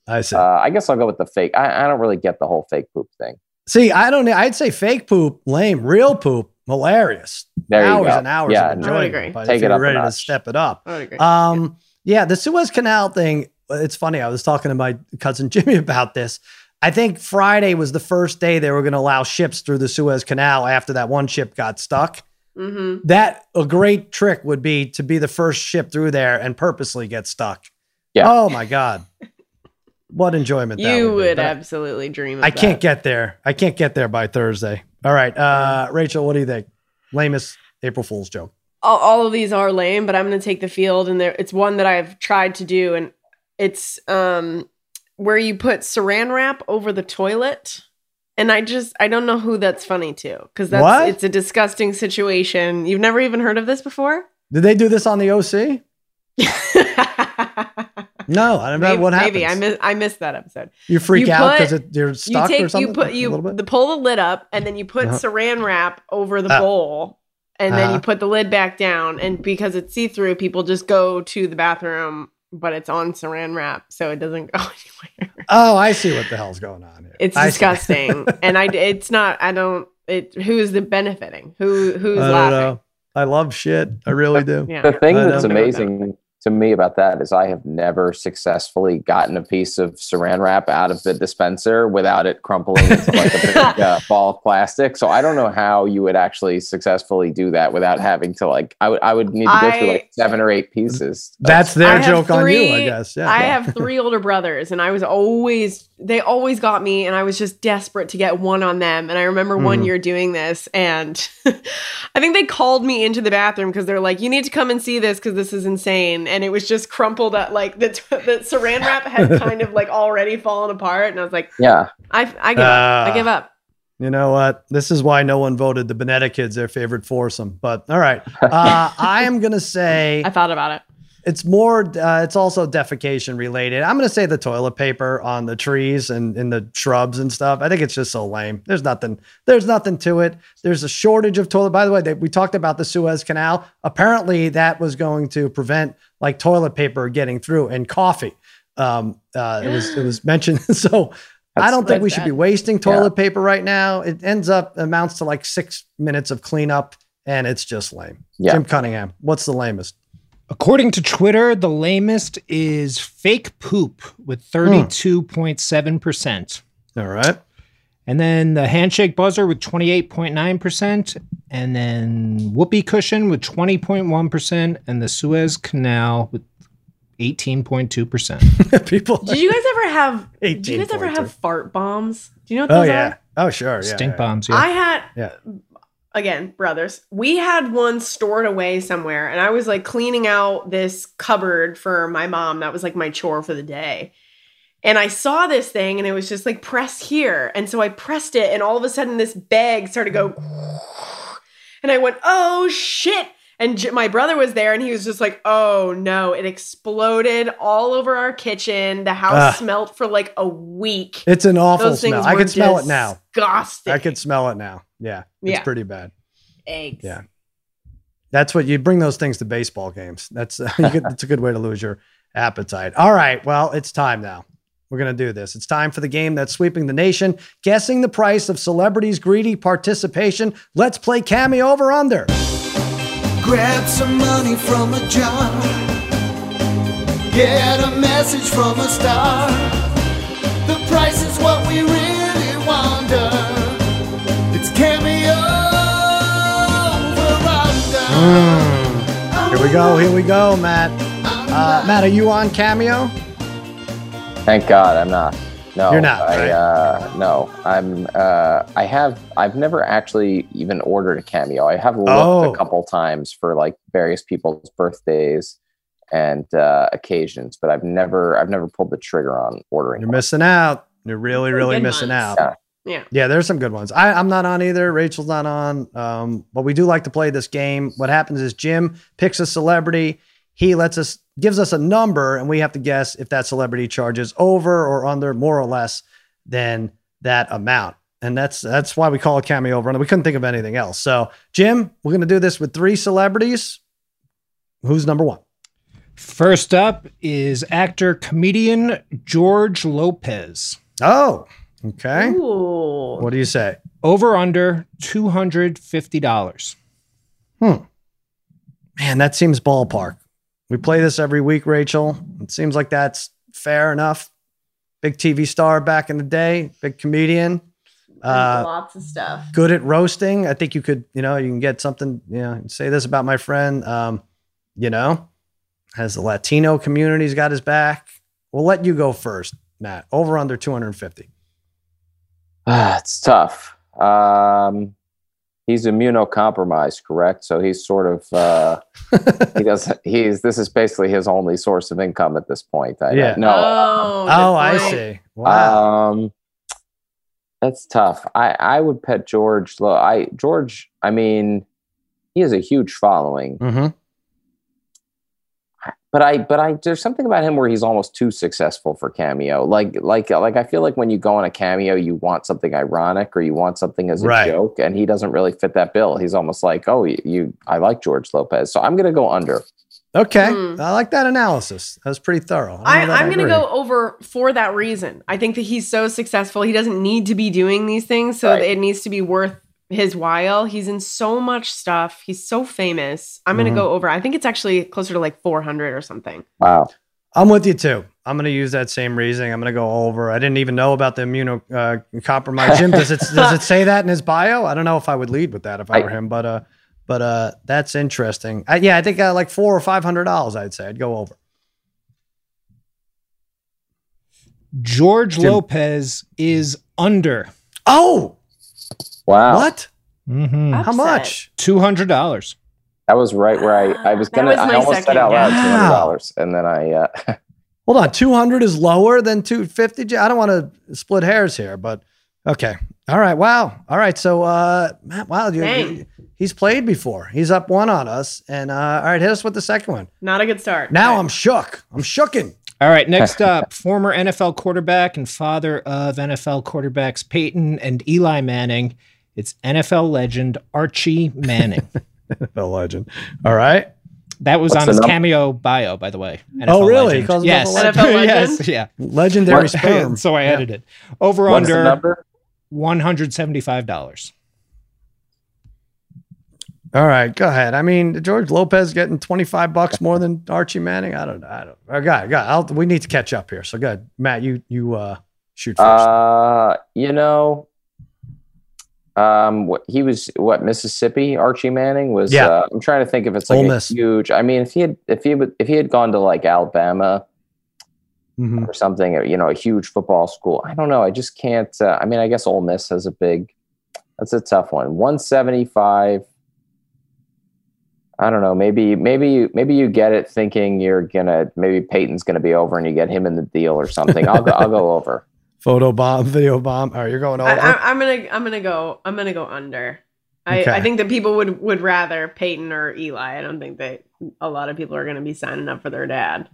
Speaker 1: I see.
Speaker 3: uh, I guess I'll go with the fake. I, I don't really get the whole fake poop thing.
Speaker 1: see, I don't I'd say fake poop, lame. Real poop, hilarious.
Speaker 3: There you
Speaker 1: hours
Speaker 3: go.
Speaker 1: and hours
Speaker 3: Yeah,
Speaker 1: of
Speaker 3: no,
Speaker 2: I would
Speaker 1: enjoyment.
Speaker 2: agree.
Speaker 1: But
Speaker 3: Take
Speaker 1: if
Speaker 3: it
Speaker 1: you're
Speaker 3: up
Speaker 1: ready to step it up.
Speaker 2: I would agree.
Speaker 1: Um, yeah, the Suez Canal thing. It's funny. I was talking to my cousin Jimmy about this. I think Friday was the first day they were going to allow ships through the Suez Canal after that one ship got stuck.
Speaker 2: hmm
Speaker 1: That a great trick would be to be the first ship through there and purposely get stuck.
Speaker 3: Yeah.
Speaker 1: Oh my God. What enjoyment that
Speaker 2: You
Speaker 1: would, be.
Speaker 2: would absolutely dream of
Speaker 1: I can't
Speaker 2: that.
Speaker 1: get there. I can't get there by Thursday. All right. Uh, Rachel, what do you think? Lamest April Fool's joke.
Speaker 2: all, all of these are lame, but I'm going to take the field, and there it's one that I've tried to do, and it's um where you put Saran wrap over the toilet, and I just I don't know who that's funny to because that's
Speaker 1: What?
Speaker 2: it's a disgusting situation. You've never even heard of this before.
Speaker 1: Did they do this on the OC? No, I don't know what happens.
Speaker 2: maybe I miss I missed that episode.
Speaker 1: you freak
Speaker 2: you
Speaker 1: out
Speaker 2: put-
Speaker 1: because you're
Speaker 2: You
Speaker 1: stuck
Speaker 2: take
Speaker 1: or something.
Speaker 2: you put
Speaker 1: A
Speaker 2: you
Speaker 1: little bit?
Speaker 2: the pull the lid up and then you put
Speaker 1: Uh-huh.
Speaker 2: saran wrap over the
Speaker 1: Ah.
Speaker 2: bowl and then
Speaker 1: Uh-huh.
Speaker 2: you put the lid back down and because it's see through people just go to the bathroom but it's on saran wrap so it doesn't go anywhere.
Speaker 1: Oh, I see what the hell's going on here.
Speaker 2: It's
Speaker 1: I
Speaker 2: disgusting and I it's not I don't it who is the benefiting who who's
Speaker 1: I don't
Speaker 2: laughing
Speaker 1: know. I love shit. I really do.
Speaker 2: yeah
Speaker 3: The thing
Speaker 1: I
Speaker 3: that's
Speaker 1: know.
Speaker 3: amazing to me about that is I have never successfully gotten a piece of saran wrap out of the dispenser without it crumpling into like a big uh, ball of plastic. So I don't know how you would actually successfully do that without having to like I would I would need to go through like seven or eight pieces.
Speaker 1: That's
Speaker 2: I
Speaker 1: their
Speaker 2: have
Speaker 1: joke on you, I guess. Yeah.
Speaker 2: I have three older brothers, and I was always, they always got me, and I was just desperate to get one on them. And I remember one
Speaker 1: Mhm.
Speaker 2: year doing this, and I think they called me into the bathroom because they're like, you need to come and see this because this is insane. And it was just crumpled up, like the, the saran wrap had kind of like already fallen apart. And I was like,
Speaker 3: yeah.
Speaker 2: I, I give up. I
Speaker 1: Ah.
Speaker 2: give up.
Speaker 1: You know what? This is why no one voted the Bonnetta kids their favorite foursome. But all right, uh, I am gonna say
Speaker 2: I thought about it.
Speaker 1: it's more. Uh, it's also defecation related. I'm gonna say the toilet paper on the trees and in the shrubs and stuff. I think it's just so lame. There's nothing. There's nothing to it. There's a shortage of toilet. By the way, they, we talked about the Suez Canal. Apparently, that was going to prevent like toilet paper getting through and coffee. Um, uh, it was it was mentioned. so I don't think we
Speaker 2: Like
Speaker 1: should be wasting toilet paper right now. It ends up amounts to like six minutes of cleanup, and it's just lame.
Speaker 3: Yeah.
Speaker 1: Jim Cunningham, what's the lamest?
Speaker 5: According to Twitter, the lamest is fake poop with 32.7%.
Speaker 1: All right.
Speaker 5: And then the handshake buzzer with 28.9%. And then whoopee cushion with 20.1%. And the Suez Canal with 18.2%.
Speaker 1: People.
Speaker 2: Did you guys ever have, did you guys ever have fart bombs? Do you know what
Speaker 1: Oh
Speaker 2: those
Speaker 1: yeah.
Speaker 2: are?
Speaker 1: Oh sure. Yeah.
Speaker 5: Stink
Speaker 1: yeah.
Speaker 5: bombs. Yeah.
Speaker 2: I had
Speaker 1: Yeah.
Speaker 2: again, brothers. We had one stored away somewhere, and I was like cleaning out this cupboard for my mom. That was like my chore for the day. And I saw this thing, and it was just like press here. And so I pressed it, and all of a sudden, this bag started to go. And I went, oh shit. And J- my brother was there, and he was just like, oh no, it exploded all over our kitchen. The house smelled for like a week.
Speaker 1: It's an awful
Speaker 2: Those
Speaker 1: smell. I can smell it now.
Speaker 2: Disgusting.
Speaker 1: I can smell it now. Yeah. It's
Speaker 2: Yeah.
Speaker 1: pretty bad.
Speaker 2: eggs.
Speaker 1: Yeah. That's what you bring those things to baseball games. That's you could, it's a good way to lose your appetite. All right, well, it's time now. We're gonna do this. It's time for the game that's sweeping the nation, guessing the price of celebrities' greedy participation. Let's play cameo over under.
Speaker 6: Grab some money from a jar. Get a message from a star. The price is what we really wonder. It's cameo over under.
Speaker 1: Here we go. Here we go, Matt. Uh, Matt, are you on cameo?
Speaker 3: Thank God I'm not. No,
Speaker 1: You're not,
Speaker 3: I
Speaker 1: right?
Speaker 3: uh, no, I'm. Uh, I have. I've never actually even ordered a cameo. I have looked
Speaker 1: Oh.
Speaker 3: a couple times for like various people's birthdays and uh, occasions, but I've never. I've never pulled the trigger on ordering.
Speaker 1: You're
Speaker 3: one.
Speaker 1: missing out. You're really,
Speaker 2: Some
Speaker 1: really missing
Speaker 2: ones.
Speaker 1: out.
Speaker 3: Yeah.
Speaker 2: Yeah.
Speaker 1: Yeah, there's some good ones. I, I'm not on either. Rachel's not on. Um, but we do like to play this game. What happens is Jim picks a celebrity. He lets us gives us a number, and we have to guess if that celebrity charges over or under, more or less, than that amount. And that's that's why we call it cameo over. under. We couldn't think of anything else. So, Jim, we're gonna do this with three celebrities. Who's number one?
Speaker 5: First up is actor comedian George Lopez.
Speaker 1: Oh, okay.
Speaker 2: Ooh.
Speaker 1: What do you say?
Speaker 5: Over under $250. Hmm.
Speaker 1: Man, that seems ballpark. We play this every week, Rachel. It seems like that's fair enough. Big TV star back in the day, big comedian, Uh,
Speaker 2: Lots of stuff.
Speaker 1: good at roasting. I think you could, you know, you can get something, you know, say this about my friend, um, you know, has the Latino community's got his back. We'll let you go first, Matt. Over under 250.
Speaker 3: Ah, it's tough. Um, he's immunocompromised, correct? So he's sort of uh, he does he's this is basically his only source of income at this point. I
Speaker 1: Yeah.
Speaker 3: no.
Speaker 2: Oh,
Speaker 1: oh, I see. Wow.
Speaker 3: Um, that's tough. I I would pet George. Lo- I George. I mean, he has a huge following.
Speaker 1: hmm
Speaker 3: but I but I there's something about him where he's almost too successful for cameo. Like like like I feel like when you go on a cameo, you want something ironic or you want something as a
Speaker 1: Right.
Speaker 3: joke, and he doesn't really fit that bill. He's almost like, oh, you, you I like George Lopez, so I'm gonna go under.
Speaker 1: Okay,
Speaker 2: Hmm.
Speaker 1: I like that analysis. That was pretty thorough.
Speaker 2: I,
Speaker 1: don't know that
Speaker 2: I'm going to go over for that reason. I think that he's so successful. He doesn't need to be doing these things, so
Speaker 3: Right.
Speaker 2: it needs to be worth his while. He's in so much stuff. He's so famous. I'm going to go over. I think it's actually closer to like 400 or something.
Speaker 3: Wow.
Speaker 1: I'm with you too. I'm going to use that same reasoning. I'm going to go over. I didn't even know about the immunocompromised. Uh. Jim, does it does it say that in his bio? I don't know if I would lead with that if I,
Speaker 3: I-
Speaker 1: were him, but uh, but uh, that's interesting. Uh, yeah, I think uh, like four or five hundred dollars. I'd say I'd go over.
Speaker 5: George
Speaker 1: Jim.
Speaker 5: Lopez is under
Speaker 1: Oh,
Speaker 3: Wow.
Speaker 1: what?
Speaker 5: mm-hmm.
Speaker 1: How much?
Speaker 5: two hundred dollars.
Speaker 3: That was right where I, I was gonna
Speaker 2: was
Speaker 3: I
Speaker 2: my
Speaker 3: almost said
Speaker 2: second
Speaker 3: out loud two
Speaker 1: guess.
Speaker 3: hundred dollars. And then I uh
Speaker 1: Hold on, two hundred is lower than two fifty. I don't want to split hairs here, but okay. All right. Wow. All right. So, uh, Matt, wow, you,
Speaker 2: Dang.
Speaker 1: he's played before. He's up one on us, and uh, all right, hit us with the second one.
Speaker 2: Not a good start.
Speaker 1: Now
Speaker 2: Okay.
Speaker 1: I'm shook. I'm shooken.
Speaker 5: All right, next up, former NFL quarterback and father of NFL quarterbacks Peyton and Eli Manning. It's NFL legend Archie Manning.
Speaker 1: The legend. All right.
Speaker 5: That was
Speaker 3: What's
Speaker 5: on his
Speaker 3: num-
Speaker 5: cameo bio, by the way.
Speaker 1: Oh, really?
Speaker 5: legend.
Speaker 1: Calls
Speaker 5: yes.
Speaker 1: himself
Speaker 2: a legend?
Speaker 5: yes. Yeah.
Speaker 1: Legendary
Speaker 3: What?
Speaker 1: sperm.
Speaker 5: so I
Speaker 1: Yeah.
Speaker 5: added it. Over
Speaker 3: what's
Speaker 5: under one hundred seventy-five dollars.
Speaker 1: All right, go ahead. I mean, George Lopez getting 25 bucks more than Archie Manning. I don't know. I don't. I got, got. I'll, we need to catch up here. So good, Matt. You you uh shoot first.
Speaker 3: Uh you know um what he was what Mississippi Archie Manning was
Speaker 1: Yeah.
Speaker 3: uh, I'm trying to think if it's like
Speaker 1: Ole
Speaker 3: a
Speaker 1: Miss.
Speaker 3: huge I mean if he had if he would if he had gone to like Alabama
Speaker 1: Mhm.
Speaker 3: or something you know a huge football school I don't know I just can't uh, I mean I guess Ole Miss has a big that's a tough one 175 I don't know maybe maybe you maybe you get it thinking you're gonna maybe Peyton's gonna be over and you get him in the deal or something I'll go I'll go over
Speaker 1: Photo bomb, video bomb. All right, you're going over.
Speaker 2: I, I'm gonna I'm gonna go I'm gonna go under. I,
Speaker 1: Okay.
Speaker 2: I think that people would would rather Peyton or Eli. I don't think that a lot of people are gonna be signing up for their dad.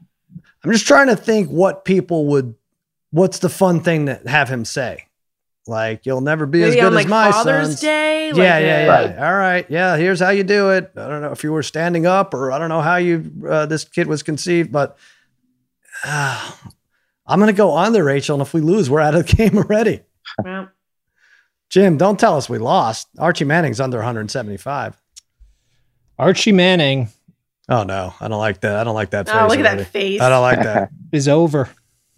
Speaker 1: I'm just trying to think what people would. What's the fun thing to have him say? Like you'll never be as good
Speaker 2: on like
Speaker 1: as my
Speaker 2: Father's
Speaker 1: sons.
Speaker 2: Day.
Speaker 1: yeah,
Speaker 2: like
Speaker 1: yeah,
Speaker 2: a-
Speaker 1: yeah.
Speaker 3: Right.
Speaker 1: All right, yeah. Here's how you do it. I don't know if you were standing up or I don't know how you uh, this kid was conceived, but uh, I'm gonna go under Rachel, and if we lose, we're out of the game already.
Speaker 2: Well,
Speaker 1: Jim, don't tell us we lost. Archie Manning's under 175.
Speaker 5: Archie Manning
Speaker 1: Oh no, I don't like that. I don't like that.
Speaker 2: oh,
Speaker 1: face
Speaker 2: look at
Speaker 1: already.
Speaker 2: that face.
Speaker 1: I don't like that.
Speaker 5: is over.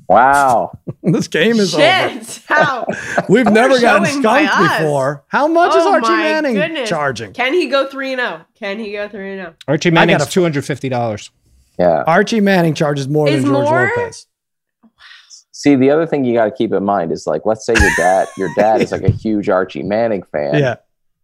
Speaker 3: wow
Speaker 1: this game is over.
Speaker 2: Shit. How
Speaker 1: We've
Speaker 2: Poor
Speaker 1: never gotten
Speaker 2: showing
Speaker 1: skunked before. How much is
Speaker 2: Oh
Speaker 1: Archie Manning
Speaker 2: goodness.
Speaker 1: charging?
Speaker 2: can he go three and zero? Can he go three and oh? zero?
Speaker 5: Archie Manning's two hundred fifty dollars.
Speaker 3: yeah
Speaker 1: Archie Manning charges more
Speaker 2: Is
Speaker 1: than George
Speaker 2: more?
Speaker 1: Lopez.
Speaker 3: See, the other thing you got to keep in mind is like, let's say your dad, your dad is like a huge Archie Manning fan.
Speaker 1: Yeah.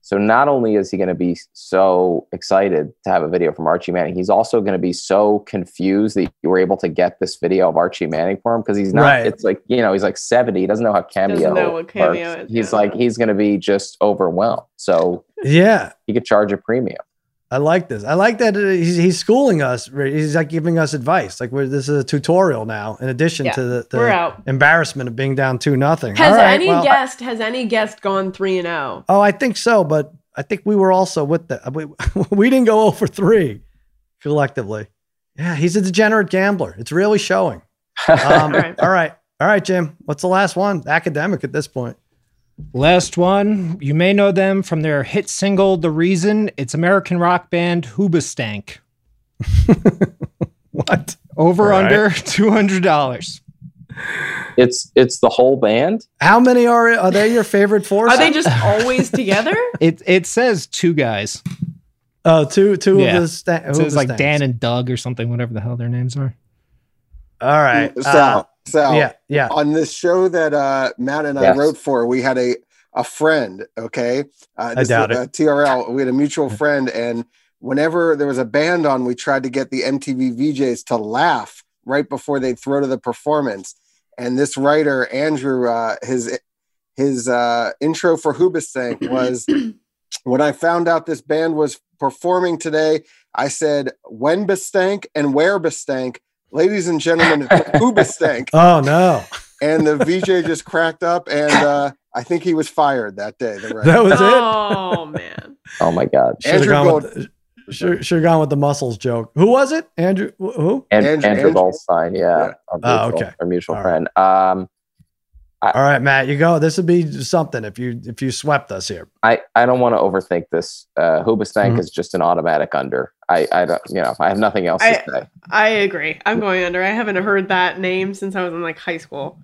Speaker 3: So not only is he going to be so excited to have a video from Archie Manning, he's also going to be so confused that you were able to get this video of Archie Manning for him because he's not.
Speaker 1: Right.
Speaker 3: It's like you know he's like seventy. He doesn't know how cameo.
Speaker 2: know what Cameo
Speaker 3: works.
Speaker 2: is,
Speaker 3: He's
Speaker 2: yeah.
Speaker 3: like he's going to be just overwhelmed. So
Speaker 1: Yeah.
Speaker 3: he could charge a premium.
Speaker 1: I like this. I like that uh, he's, he's schooling us. He's like giving us advice. Like we're, this is a tutorial now, in addition
Speaker 2: Yeah,
Speaker 1: to the, the embarrassment of being down two nothing.
Speaker 2: Has
Speaker 1: All right,
Speaker 2: any
Speaker 1: well,
Speaker 2: guest has any guest gone three and oh? zero?
Speaker 1: Oh, I think so, but I think we were also with the we, we didn't go over three collectively. Yeah, he's a degenerate gambler. It's really showing. Um, all,
Speaker 2: right.
Speaker 1: right. all right, Jim. What's the last one? Academic at this point.
Speaker 5: Last one. You may know them from their hit single "The Reason." It's American rock band Hoobastank.
Speaker 1: What?
Speaker 5: Over
Speaker 1: All right.
Speaker 5: under two hundred dollars.
Speaker 3: It's it's the whole band.
Speaker 1: How many are are they your favorite four?
Speaker 2: Are they just always together?
Speaker 5: It it says two guys.
Speaker 1: Oh, two two
Speaker 5: Yeah.
Speaker 1: of the sta-
Speaker 5: It says like Dan and Doug or something, whatever the hell their names are.
Speaker 1: All right. Uh,
Speaker 4: Sal, Sal,
Speaker 1: yeah, yeah.
Speaker 4: on this show that uh, Matt and I
Speaker 3: Yes.
Speaker 4: wrote for, we had a a friend. Okay, uh,
Speaker 1: I doubt
Speaker 4: uh, TRL. We had a mutual friend, and whenever there was a band on, we tried to get the MTV VJs to laugh right before they throw to the performance. And this writer Andrew, uh, his his uh, intro for Hoobastank was when I found out this band was performing today, I said, when Bestank and where Bestank? Ladies and gentlemen, who Bestank?
Speaker 1: Oh no,
Speaker 4: And the VJ just cracked up, and uh, I think he was fired that day. The
Speaker 1: that was it.
Speaker 2: Oh man.
Speaker 3: Oh my God.
Speaker 1: Should have
Speaker 4: Andrew
Speaker 1: gone,
Speaker 4: Gold-
Speaker 1: with, should, should have gone with the muscles joke. Who was it? Andrew? Who?
Speaker 3: And,
Speaker 4: Andrew-
Speaker 3: Andrew,
Speaker 4: Andrew?
Speaker 3: Goldstein, yeah,
Speaker 4: Yeah.
Speaker 3: Our
Speaker 1: Oh,
Speaker 3: mutual,
Speaker 1: okay.
Speaker 3: our mutual
Speaker 1: All
Speaker 3: friend. Um,
Speaker 1: All right, Matt, you go. This would be something if you if you swept us here.
Speaker 3: I, I don't want to overthink this. Uh, Hoobastank
Speaker 1: Mhm.
Speaker 3: is just an automatic under. I, I don't, you know, I have nothing else
Speaker 2: I-
Speaker 3: to say.
Speaker 2: I agree. I'm going under. I haven't heard that name since I was in like high school.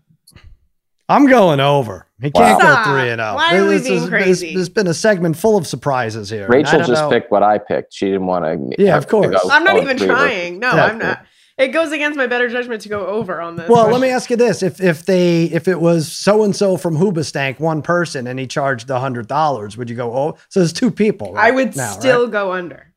Speaker 1: I'm going over. He can't
Speaker 2: wow.
Speaker 1: go three and zero.
Speaker 2: Why are we being
Speaker 1: is,
Speaker 2: crazy?
Speaker 1: This, has been a segment full of surprises here.
Speaker 3: Rachel just
Speaker 1: know-
Speaker 3: picked what I picked. She didn't want to.
Speaker 1: Yeah, of course.
Speaker 2: I'm not
Speaker 3: Oh,
Speaker 2: even trying. No,
Speaker 1: Yeah.
Speaker 2: I'm not. It goes against my better judgment to go over on this.
Speaker 1: Well, let me ask you this: if if they if it was so and so from Hoobastank, one person, and he charged a hundred dollars, would you go? Oh, so there's two people.
Speaker 2: I would
Speaker 1: now,
Speaker 2: still go under.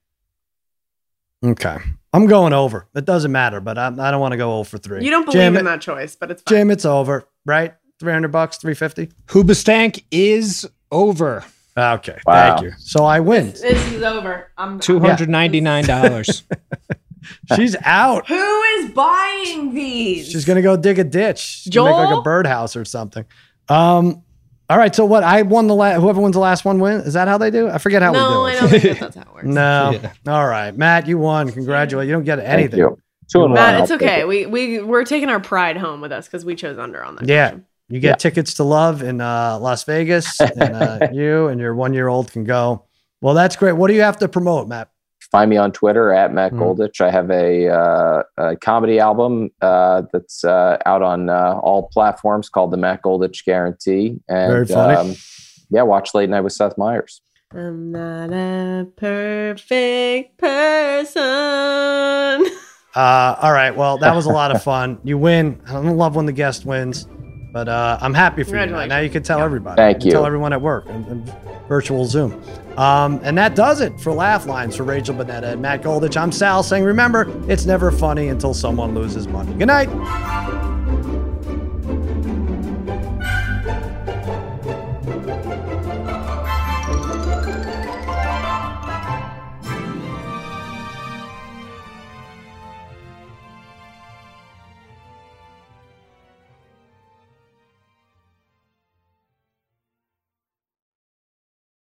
Speaker 1: okay. I'm going over. It doesn't matter, but I, I don't want to go over for three.
Speaker 2: You don't believe
Speaker 1: Jim,
Speaker 2: in that choice, but it's fine.
Speaker 1: Jim, it's over, right? Three hundred bucks, three fifty.
Speaker 5: Hoobastank is over.
Speaker 1: Okay,
Speaker 3: Wow.
Speaker 1: thank you. So I win.
Speaker 2: This is over. I'm
Speaker 5: Two hundred ninety nine dollars.
Speaker 1: She's out.
Speaker 2: Who is buying these?
Speaker 1: She's gonna go dig a ditch. She's gonna make like a birdhouse or something. Um. All right. So what? I won the last. Whoever wins the last one win. Is that how they do? I forget how
Speaker 2: no,
Speaker 1: we
Speaker 2: I
Speaker 1: do
Speaker 2: don't
Speaker 1: it.
Speaker 2: think that's how it works.
Speaker 1: No.
Speaker 5: Yeah.
Speaker 1: All right, Matt, you won. Congratulations. You don't get
Speaker 3: Thank
Speaker 1: anything.
Speaker 3: you. Two and
Speaker 2: Matt,
Speaker 3: one.
Speaker 2: it's okay. We we we're taking our pride home with us because we chose under on that.
Speaker 1: Yeah.
Speaker 2: question.
Speaker 1: You get
Speaker 3: Yeah.
Speaker 1: tickets to love in uh, Las Vegas, and uh, you and your one year old can go. Well, that's great. What do you have to promote, Matt?
Speaker 3: Find me on Twitter at Matt
Speaker 1: Mhm.
Speaker 3: Goldich. I have a, uh, a comedy album uh, that's uh, out on uh, all platforms called the Matt Goldich Guarantee. And
Speaker 1: Very funny.
Speaker 3: Um, yeah, watch Late Night with Seth Meyers.
Speaker 2: I'm not a perfect person.
Speaker 1: Uh, all right. Well, that was a lot of fun. You win. I don't love when the guest wins, but uh, I'm happy for you. Matt. Now you can tell everybody.
Speaker 3: Thank
Speaker 1: can Tell everyone at work and, and virtual Zoom. Um, and that does it for Laugh Lines for Rachel Bonnetta and Matt Goldich. I'm Sal saying, remember, it's never funny until someone loses money. Good night.